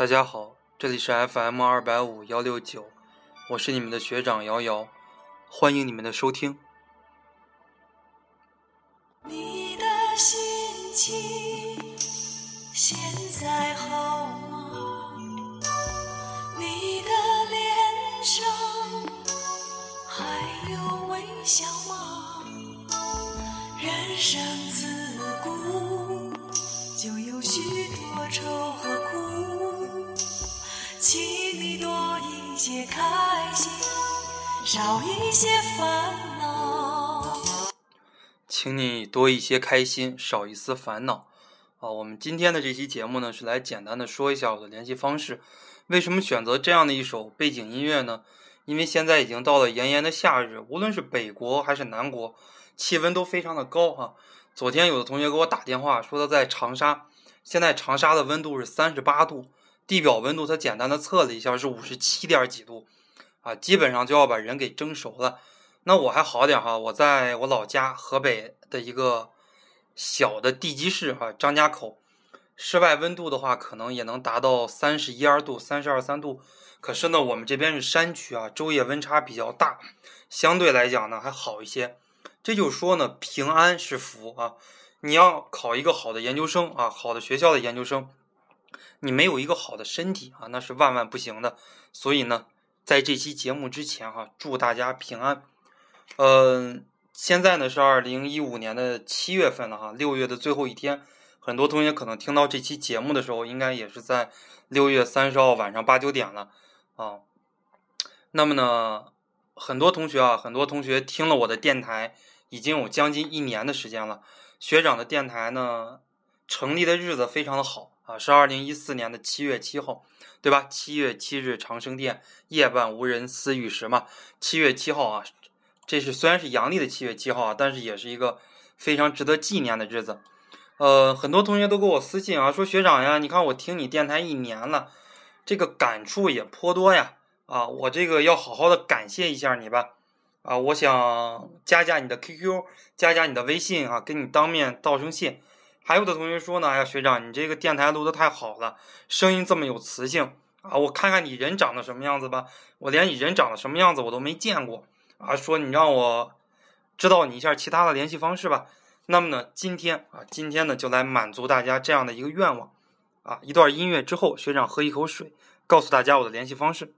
大家好，这里是 FM 二百五幺六九，我是你们的学长瑶瑶，欢迎你们的收听。你的心情现在好吗？你的脸上还有微笑吗？人生自古就有许多愁和，请你多一些开心，少一些烦恼。请你多一些开心，少一丝烦恼。啊，我们今天的这期节目呢，是来简单的说一下我的联系方式。为什么选择这样的一首背景音乐呢？因为现在已经到了炎炎的夏日，无论是北国还是南国，气温都非常的高哈。昨天有的同学给我打电话说他在长沙，现在长沙的温度是三十八度，地表温度他简单的测了一下是五十七点几度，啊，基本上就要把人给蒸熟了。那我还好点哈，我在我老家河北的一个小的地级市哈张家口，室外温度的话可能也能达到三十一二度、三十二三度。可是呢，我们这边是山区啊，昼夜温差比较大，相对来讲呢还好一些。这就说呢，平安是福啊。你要考一个好的研究生啊，好的学校的研究生，你没有一个好的身体啊，那是万万不行的。所以呢，在这期节目之前哈，祝大家平安。嗯，现在呢是二零一五年的七月份了哈，六月的最后一天。很多同学可能听到这期节目的时候，应该也是在六月三十号晚上八九点了啊。那么呢，很多同学啊，很多同学听了我的电台已经有将近一年的时间了。学长的电台呢，成立的日子非常的好啊，是二零一四年的七月七号，对吧？七月七日长生殿，夜半无人私语时嘛。七月七号啊。这是虽然是阳历的七月七号啊，但是也是一个非常值得纪念的日子。呃，很多同学都给我私信啊，说学长呀，你看我听你电台一年了，这个感触也颇多呀。啊，我这个要好好的感谢一下你吧。啊，我想加加你的 QQ，加加你的微信啊，跟你当面道声谢。还有的同学说呢，哎呀，学长，你这个电台录的太好了，声音这么有磁性啊，我看看你人长得什么样子吧，我连你人长得什么样子我都没见过。啊，说你让我知道你一下其他的联系方式吧。那么呢，今天啊，今天呢就来满足大家这样的一个愿望。啊，一段音乐之后，学长喝一口水，告诉大家我的联系方式。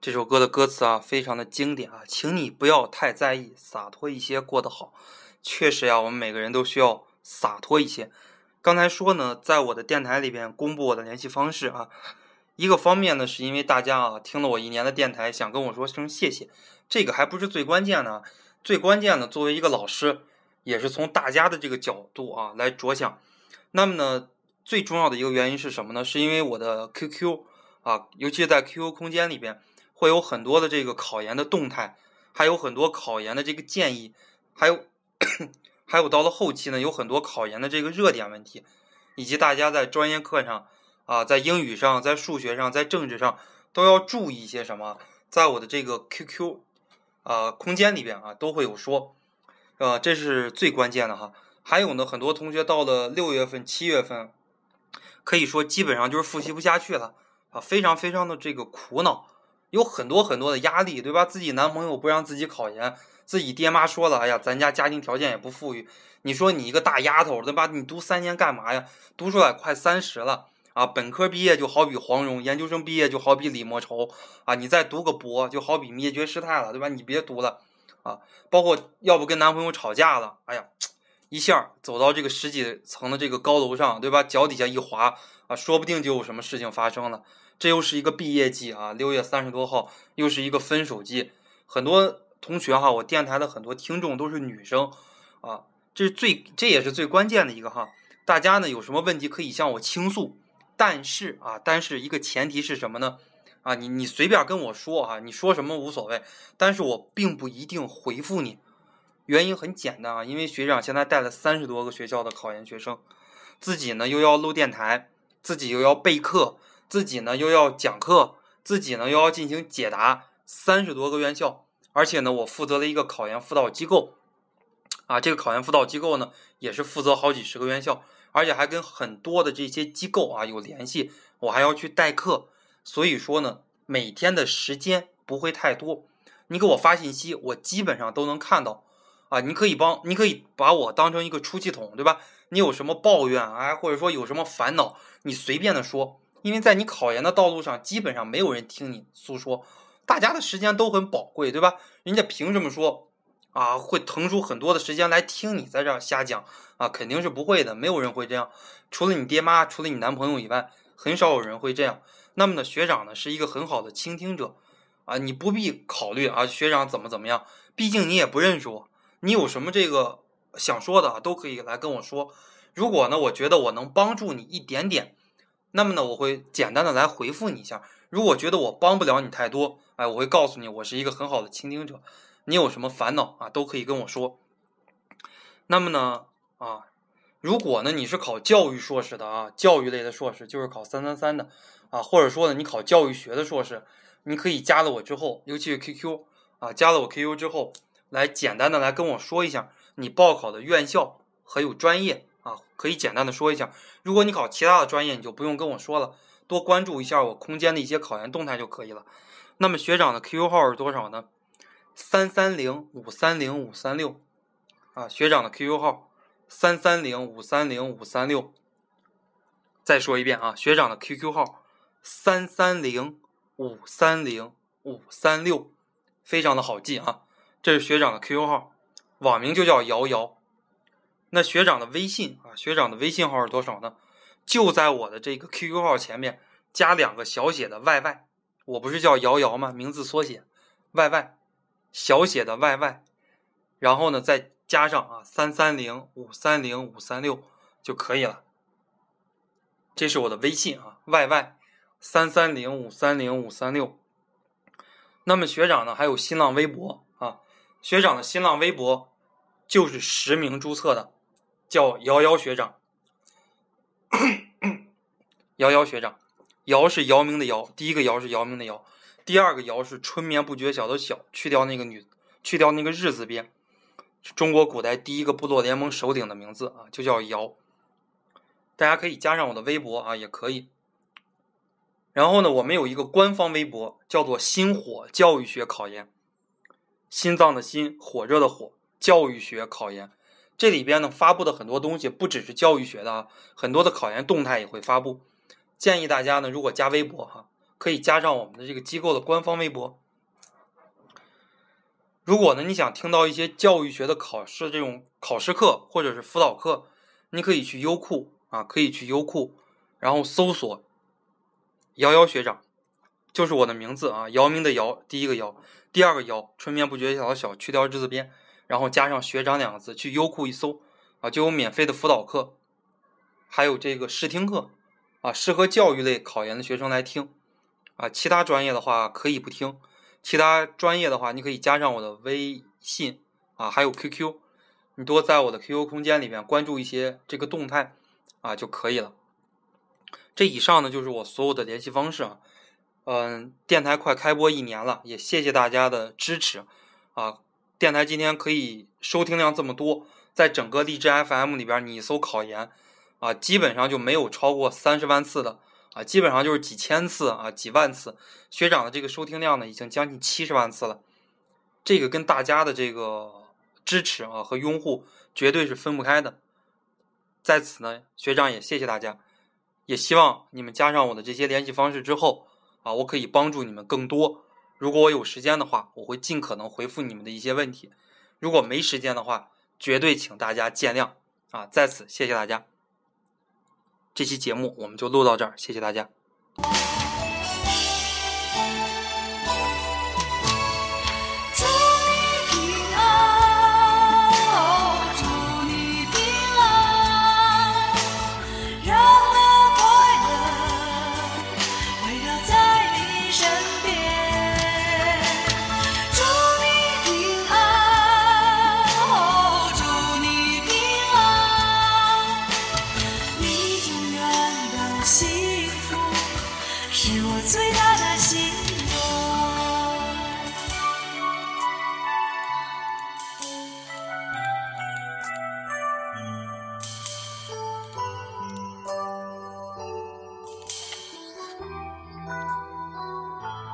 这首歌的歌词啊，非常的经典啊，请你不要太在意，洒脱一些，过得好。确实呀，我们每个人都需要洒脱一些。刚才说呢，在我的电台里边公布我的联系方式啊，一个方面呢，是因为大家啊听了我一年的电台，想跟我说声谢谢，这个还不是最关键的，最关键的，作为一个老师，也是从大家的这个角度啊来着想。那么呢，最重要的一个原因是什么呢？是因为我的 QQ 啊，尤其是在 QQ 空间里边。会有很多的这个考研的动态，还有很多考研的这个建议，还有还有到了后期呢，有很多考研的这个热点问题，以及大家在专业课上啊，在英语上、在数学上、在政治上都要注意一些什么，在我的这个 QQ 啊空间里边啊都会有说，呃，这是最关键的哈。还有呢，很多同学到了六月份、七月份，可以说基本上就是复习不下去了啊，非常非常的这个苦恼。有很多很多的压力，对吧？自己男朋友不让自己考研，自己爹妈说了，哎呀，咱家家庭条件也不富裕。你说你一个大丫头，对吧？你读三年干嘛呀？读出来快三十了啊！本科毕业就好比黄蓉，研究生毕业就好比李莫愁啊！你再读个博，就好比灭绝师太了，对吧？你别读了啊！包括要不跟男朋友吵架了，哎呀，一下走到这个十几层的这个高楼上，对吧？脚底下一滑啊，说不定就有什么事情发生了。这又是一个毕业季啊，六月三十多号又是一个分手季，很多同学哈，我电台的很多听众都是女生啊，这是最这也是最关键的一个哈，大家呢有什么问题可以向我倾诉但是啊，但是一个前提是什么呢？啊，你你随便跟我说啊，你说什么无所谓，但是我并不一定回复你。原因很简单啊，因为学长现在带了三十多个学校的考研学生，自己呢又要录电台，自己又要备课，自己呢又要讲课，自己呢又要进行解答，三十多个院校，而且呢我负责了一个考研辅导机构，啊，这个考研辅导机构呢也是负责好几十个院校，而且还跟很多的这些机构啊有联系，我还要去代课。所以说呢，每天的时间不会太多，你给我发信息，我基本上都能看到，啊，你可以帮，你可以把我当成一个出气筒，对吧？你有什么抱怨啊，或者说有什么烦恼，你随便的说，因为在你考研的道路上，基本上没有人听你诉说，大家的时间都很宝贵，对吧？人家凭什么说啊，会腾出很多的时间来听你在这儿瞎讲啊？肯定是不会的，没有人会这样，除了你爹妈，除了你男朋友以外，很少有人会这样。那么呢，学长呢是一个很好的倾听者，啊，你不必考虑啊，学长怎么怎么样，毕竟你也不认识我，你有什么这个想说的啊都可以来跟我说。如果呢，我觉得我能帮助你一点点，那么呢，我会简单的来回复你一下。如果觉得我帮不了你太多，哎，我会告诉你，我是一个很好的倾听者，你有什么烦恼啊，都可以跟我说。那么呢，啊，如果呢你是考教育硕士的啊，教育类的硕士就是考三三三的。啊，或者说呢，你考教育学的硕士，你可以加了我之后，尤其是 QQ 啊，加了我 QQ 之后，来简单的来跟我说一下你报考的院校还有专业啊，可以简单的说一下。如果你考其他的专业，你就不用跟我说了，多关注一下我空间的一些考研动态就可以了。那么学长的 QQ 号是多少呢？三三零五三零五三六啊，学长的 QQ 号三三零五三零五三六。再说一遍啊，学长的 QQ 号。三三零五三零五三六，非常的好记啊！这是学长的 QQ 号，网名就叫瑶瑶。那学长的微信啊，学长的微信号是多少呢？就在我的这个 QQ 号前面加两个小写的 YY，我不是叫瑶瑶吗？名字缩写 YY，小写的 YY，然后呢再加上啊三三零五三零五三六就可以了。这是我的微信啊，YY。三三零五三零五三六，那么学长呢？还有新浪微博啊，学长的新浪微博就是实名注册的，叫瑶瑶学长。瑶瑶学长，瑶是姚明的姚，第一个瑶是姚明的姚，第二个瑶是春眠不觉晓的晓，去掉那个女，去掉那个日字边，中国古代第一个部落联盟首领的名字啊，就叫瑶。大家可以加上我的微博啊，也可以。然后呢，我们有一个官方微博，叫做“心火教育学考研”，心脏的心，火热的火，教育学考研。这里边呢发布的很多东西，不只是教育学的啊，很多的考研动态也会发布。建议大家呢，如果加微博哈，可以加上我们的这个机构的官方微博。如果呢你想听到一些教育学的考试这种考试课或者是辅导课，你可以去优酷啊，可以去优酷，然后搜索。瑶瑶学长，就是我的名字啊，姚明的姚，第一个姚，第二个姚，春眠不觉晓的晓，去掉日字边，然后加上学长两个字，去优酷一搜啊，就有免费的辅导课，还有这个试听课啊，适合教育类考研的学生来听啊，其他专业的话可以不听，其他专业的话你可以加上我的微信啊，还有 QQ，你多在我的 QQ 空间里面关注一些这个动态啊就可以了。这以上呢就是我所有的联系方式啊，嗯，电台快开播一年了，也谢谢大家的支持啊。电台今天可以收听量这么多，在整个荔枝 FM 里边，你搜考研啊，基本上就没有超过三十万次的啊，基本上就是几千次啊，几万次。学长的这个收听量呢，已经将近七十万次了，这个跟大家的这个支持啊和拥护绝对是分不开的。在此呢，学长也谢谢大家。也希望你们加上我的这些联系方式之后，啊，我可以帮助你们更多。如果我有时间的话，我会尽可能回复你们的一些问题；如果没时间的话，绝对请大家见谅。啊，在此谢谢大家。这期节目我们就录到这儿，谢谢大家。